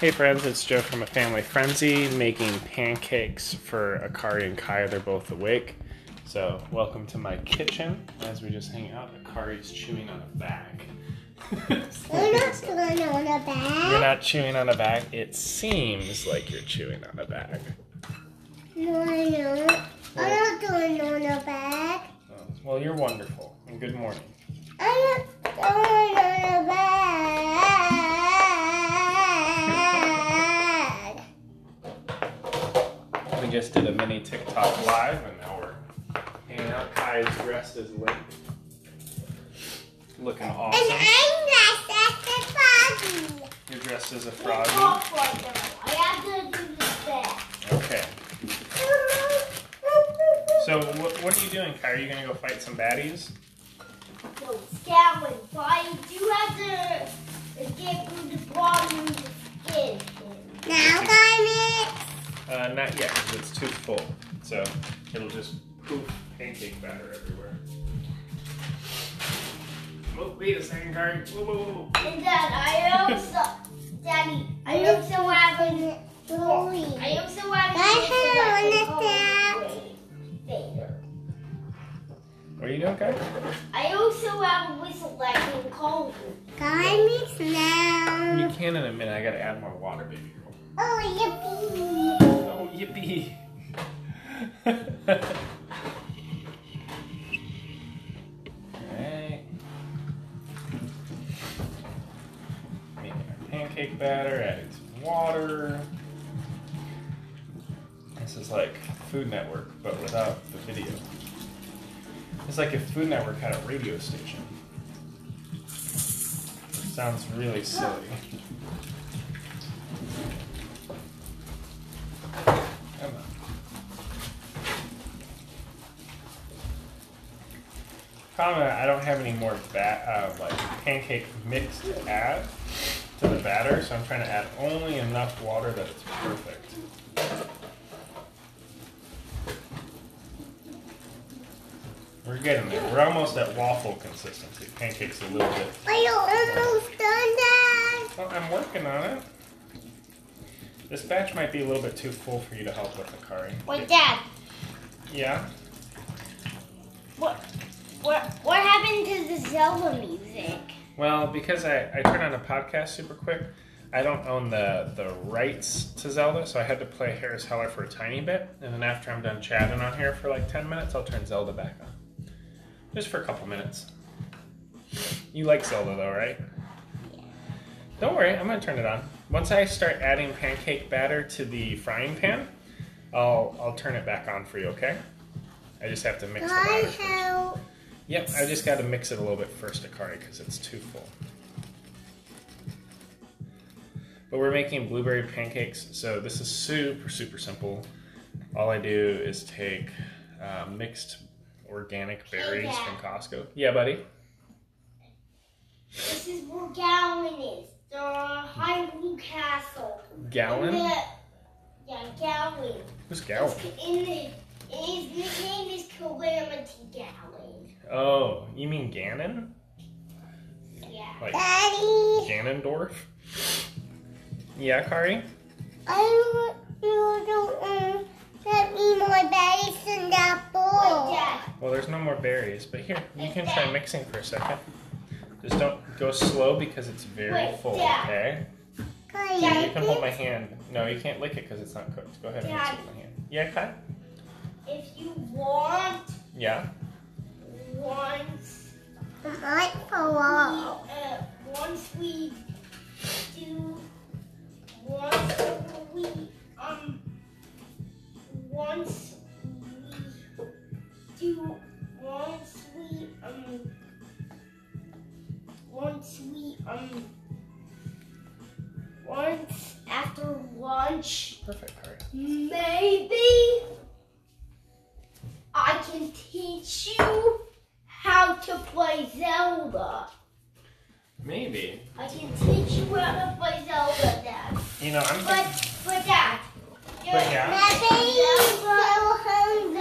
Hey friends, it's Joe from A Family Frenzy making pancakes for Akari and Kai. They're both awake. So, welcome to my kitchen as we just hang out. Akari's chewing on a bag. You're not chewing on a bag. You're not chewing on a bag. It seems like you're chewing on a bag. No, I don't. I'm not doing on a bag. Oh, Well, you're wonderful and good morning. I'm not doing on a bag. We just did a mini TikTok live and now we're hanging out. Kai is dressed as Link. Looking And awesome. I'm dressed as a froggy. You're dressed as a It's froggy. off right now. I have to do this. Okay. So what, what are you doing, Kai? Are you gonna go fight some baddies? No, scowling. But I do have to Uh, not yet, because it's too full. So it'll just poof pancake batter everywhere. Whoa, wait a second, Kai. Whoa, whoa, whoa. And Dad, I also, Daddy, I also have an, Chloe. I also have I an have one whistle What are you doing, Kai? I also have a whistle that can call Garnet's You now. can in a minute. I gotta add more water, baby girl. Oh, yippee. Oh, yippee! Alright. Making our pancake batter, adding some water. This is like Food Network, but without the video. It's like if Food Network had a radio station. It sounds really silly. Come on. Problem, I don't have any more ba- uh, like pancake mix to add to the batter, so I'm trying to add only enough water that it's perfect. We're getting there. We're almost at waffle consistency. Pancakes a little bit. Are you almost done, Dad? Well, I'm working on it. This batch might be a little bit too full for you to help with the curry. Wait, Dad, Yeah. what, what, what happened to the Zelda music? Well, because I, I turned on a podcast super quick, I don't own the, the rights to Zelda, so I had to play Harris Heller for a tiny bit. And then after I'm done chatting on here for like 10 minutes, I'll turn Zelda back on. Just for a couple minutes. You like Zelda though, right? Yeah. Don't worry, I'm going to turn it on. Once I start adding pancake batter to the frying pan, I'll, I'll turn it back on for you, okay? I just have to mix the I batter. Yep, I just got to mix it a little bit first, Akari, because it's too full. But we're making blueberry pancakes, so this is super, super simple. All I do is take uh, mixed organic berries from Costco. Yeah, buddy. This is where Gowan is. The Hyrule Castle. And Gallon? the- yeah, Gowan. Who's Gallon? In the, his nickname is Calamity Gowan. Oh, you mean Ganon? Yeah. Like Daddy. Ganondorf? Yeah, Kari? I want you to um, let me more berries in that bowl. Well, there's no more berries, but here, you can try mixing for a second. Just don't go slow because it's very Wait, full, Dad. okay? Can Yeah, you can hold my hand. No, you can't lick it because it's not cooked. Go ahead and mix it with my hand. Yeah, Kai? If you want, Yeah? Once. Not for we, uh, once we do, once we, um, once we do, You know, I'm. But, but Dad. But yeah. My baby is so hungry.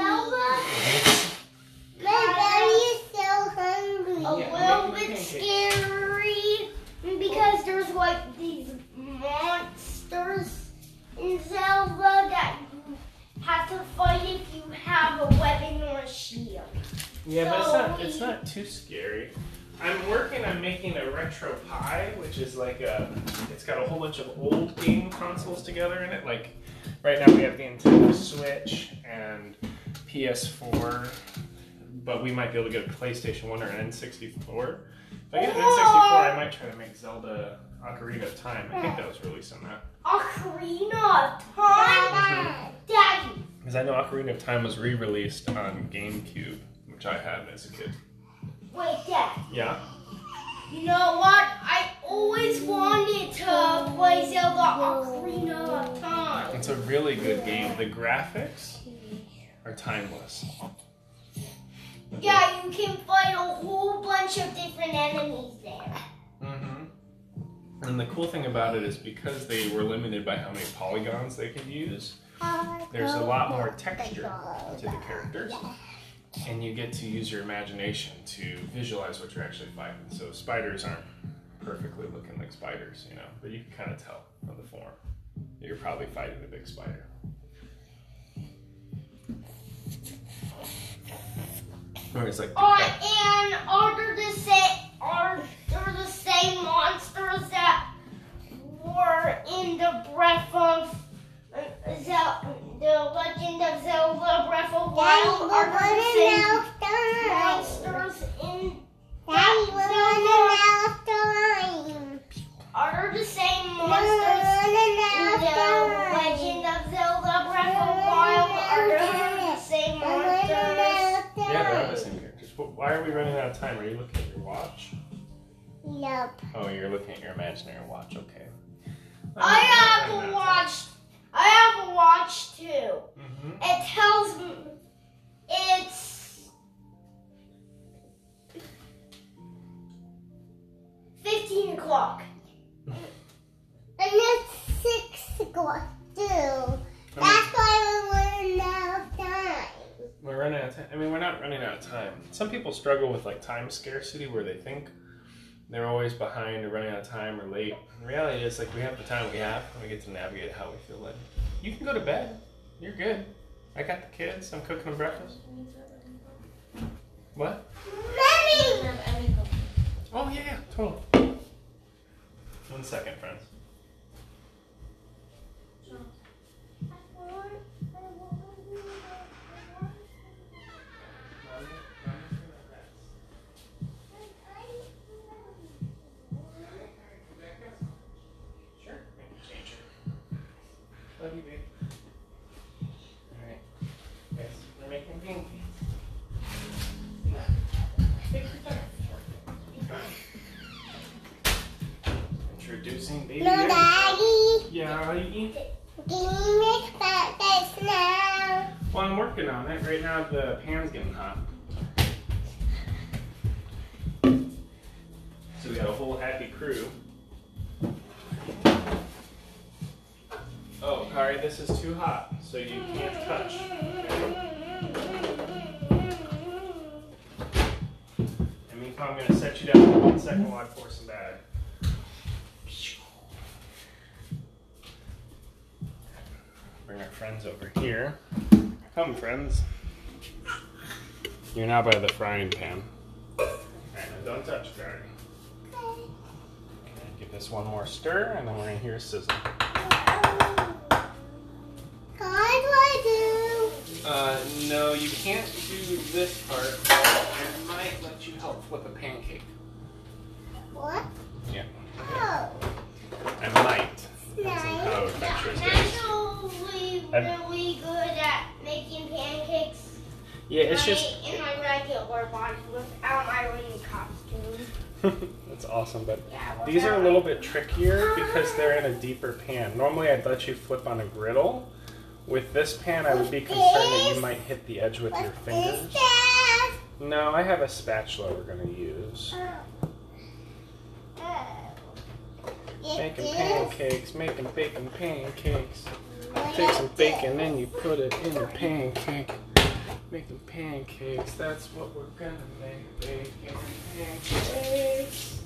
My baby is so hungry. A little bit scary because there's like these monsters in Zelda that you have to fight if you have a weapon or a shield. Yeah, so but it's not. It's not too scary. I'm working on making a retro Pi, which is like a. It's got a whole bunch of old game consoles together in it. Like right now we have the Nintendo Switch and PS4, but we might be able to get a PlayStation One or an N64. If I get an N64, I might try to make Zelda Ocarina of Time. I think that was released on that. Ocarina of Time. Mm-hmm. Daddy. Because I know Ocarina of Time was re-released on GameCube, which I had as a kid. Wait, Dad. Yeah. You know what? I always wanted to play Zelda Ocarina of Time. It's a really good game. The graphics are timeless. Yeah, you can fight a whole bunch of different enemies there. hmm And the cool thing about it is because they were limited by how many polygons they could use, there's a lot more texture to the characters. And you get to use your imagination to visualize what you're actually fighting. So spiders aren't perfectly looking like spiders, you know, but you can kind of tell from the form. that You're probably fighting a big spider. Or it's like Uh, and are there the same are there the same monsters that were in the Breath of uh, Zelda, the Legend of Zelda Breath of Wild? Are there the same monsters in Daddy, we're running out of time. are the same monsters running in out the. Legend of Zelda Breath of Wild? Are the same monsters? out. Yeah, they're all the same characters. But why are we running out of time? Are you looking at your watch? Nope. Oh, you're looking at your imaginary watch. Okay. I have a watch. I have a watch too. hmm It tells me it's fifteen o'clock. And it's six o'clock too. That's why we're running out of time. We're running out of time. I mean, we're not running out of time. Some people struggle with like time scarcity, where they think they're always behind or running out of time or late. The reality is, like, we have the time we have, and we get to navigate how we feel like. You can go to bed. You're good. I got the kids. I'm cooking them breakfast. What? Mommy! Oh yeah, yeah, totally. One second, friends. Baby. No, Yoda. Daddy. Yeah. Can you make pancakes now? Well, I'm working on it. Right now, the pan's getting hot. So we got a whole happy crew. Oh, Kari, this is too hot, so you can't touch. And Mika, I'm gonna set you down for one second while I pour some batter. Bring our friends over here. Come, friends. You're now by the frying pan. Alright, don't touch, Kari. Give this one more stir, and then we're gonna hear a sizzle. God, what do? Uh, no, you can't do this part. I might let you help flip a pancake. What? Yeah. Oh, I might. Depends on how nice. adventurous I'm it is. I've- really good at making pancakes. Yeah, it's my- just. in my regular body without my ring costume. That's awesome, but Yeah, these are a little bit trickier because they're in a deeper pan. Normally, I'd let you flip on a griddle. With this pan, I would be concerned that you might hit the edge with your fingers. No, I have a spatula we're gonna use. Oh. Oh. Making pancakes, making bacon pancakes. Take some bacon and you put it in a pancake. Make Making pancakes, that's what we're gonna make. Bacon pancakes.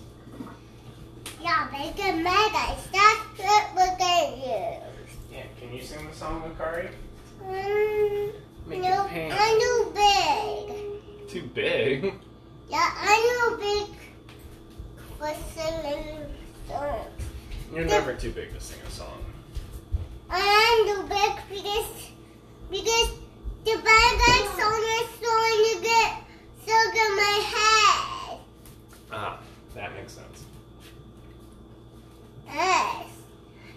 Yeah, bacon Megas. That's what we're gonna use. Yeah, can you sing the song, Akari? Mm, Making no, pancakes. I'm too big. Too big. Yeah, I'm too big for singing songs. You're never too big to sing a song. I'm too big because because the bad guy song is going to get stuck in my head. Ah, that makes sense. Yes.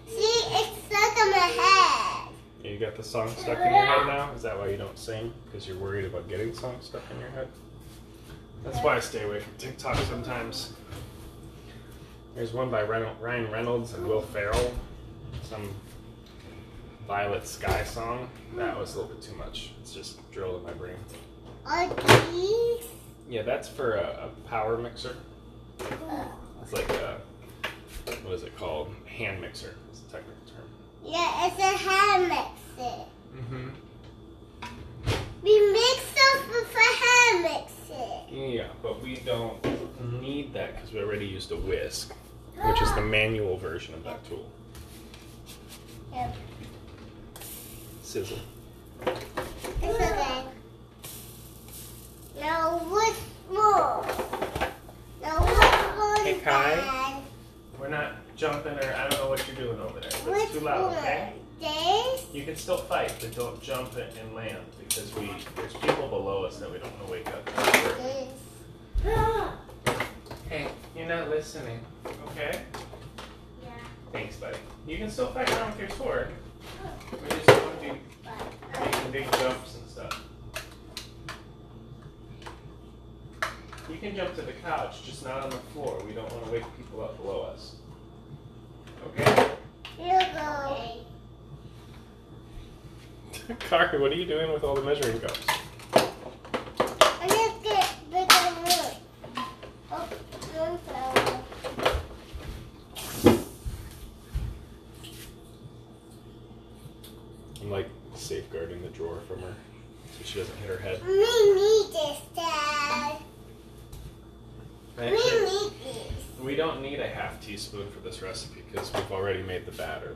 See, it's stuck in my head. You got the song stuck in your head now? Is that why you don't sing? Because you're worried about getting songs stuck in your head? That's why I stay away from TikTok sometimes. There's one by Ryan Reynolds and Will Ferrell. Some Violet Sky song. That was a little bit too much. It's just drilled in my brain. These? Yeah, that's for a, a power mixer. It's like a, what is it called? Hand mixer. It's a technical term. Yeah, it's a hand mixer. Mm-hmm. We mix up with a hand mixer. Yeah, but we don't need that because we already used a whisk, which is the manual version of that tool. Yep. Sizzle. It's okay. Now what's more? Now what's more? Hey, Kai. Dad? We're not jumping or I don't know what you're doing over there. But What's too loud, more? okay? This? You can still fight, but don't jump it and land because we there's people below us that we don't want to wake up. Hey, you're not listening, okay? Yeah. Thanks, buddy. You can still fight around with your sword. We just making big jumps and stuff. You can jump to the couch, just not on the floor. We don't want to wake people up below us. Okay? Here You go. Kari, what are you doing with all the measuring cups? I just get bigger room. Oh, room fell. I'm like safeguarding the drawer from her so she doesn't hit her head. We need this, Dad. We Actually, need this. we don't need a half teaspoon for this recipe because we've already made the batter.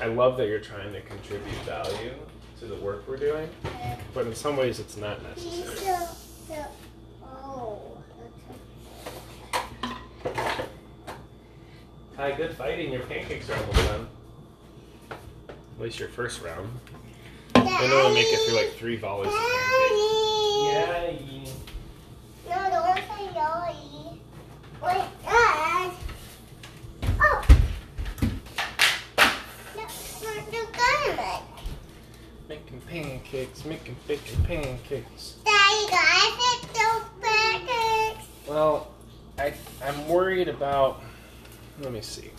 I love that you're trying to contribute value to the work we're doing, but in some ways it's not necessary. so, so, oh. Hi, good fighting. Your pancakes are almost done. At least your first round. They only make it through like three volleys of pancakes. Daddy. Yeah. No, don't say Daddy. Wait, Dad. Oh. That's not the garment. Making pancakes, making bacon pancakes. Daddy, I picked those pancakes. Well, I I'm worried about. Let me see.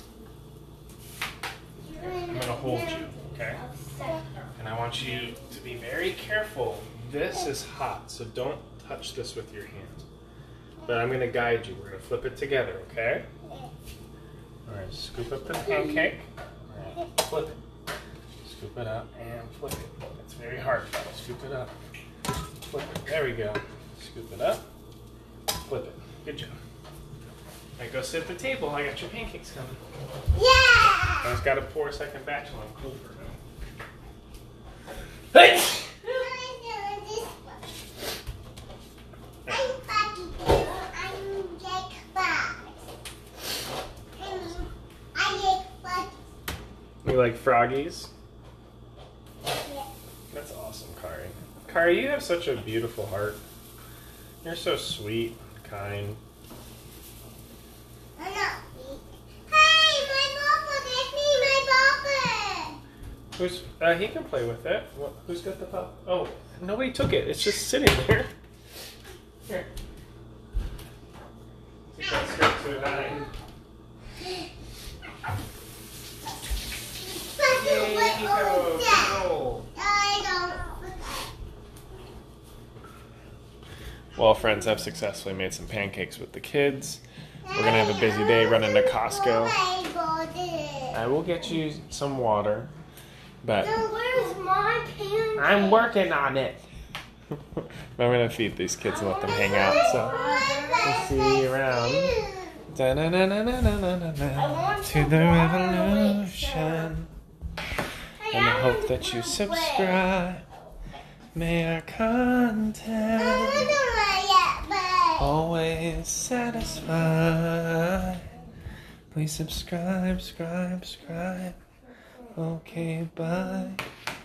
I'm gonna hold you, okay? And I want you to be very careful. This is hot, so don't touch this with your hand. But I'm gonna guide you. We're gonna flip it together, okay? All right, scoop up the pancake. All right, flip it. Scoop it up and flip it. It's very hard. Scoop it up. Flip it. There we go. Scoop it up. Flip it. Good job. All right, go sit at the table. I got your pancakes coming. Yeah. I just got to pour a second batch while I'm cool for a minute. Hey! I'm I doing this one. I'm Bucky Bill. I'm Jake Fox. I'm, I Jake Fox. You like froggies? Yeah. That's awesome, Kari. You have such a beautiful heart. You're so sweet, kind. I'm not weak. Hey, my papa, me my papa. Who's? Uh, he can play with it. What, who's got the pup? Oh, nobody took it. It's just sitting there. Here. Take that straight to nine. Bucky, Yay, what Nico, was that? good roll. I don't. Well, friends, I've successfully made some pancakes with the kids. We're gonna have a busy day running to Costco. Oh I will get you some water, but Where's my pancake? I'm working on it. I'm gonna feed these kids and let them hang out. So we'll see you around. To the revolution. And I hope that you subscribe May our content don't know yet, but always satisfied. Please subscribe, subscribe, subscribe. Okay, bye.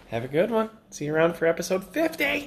Have a good one. See you around for episode 50.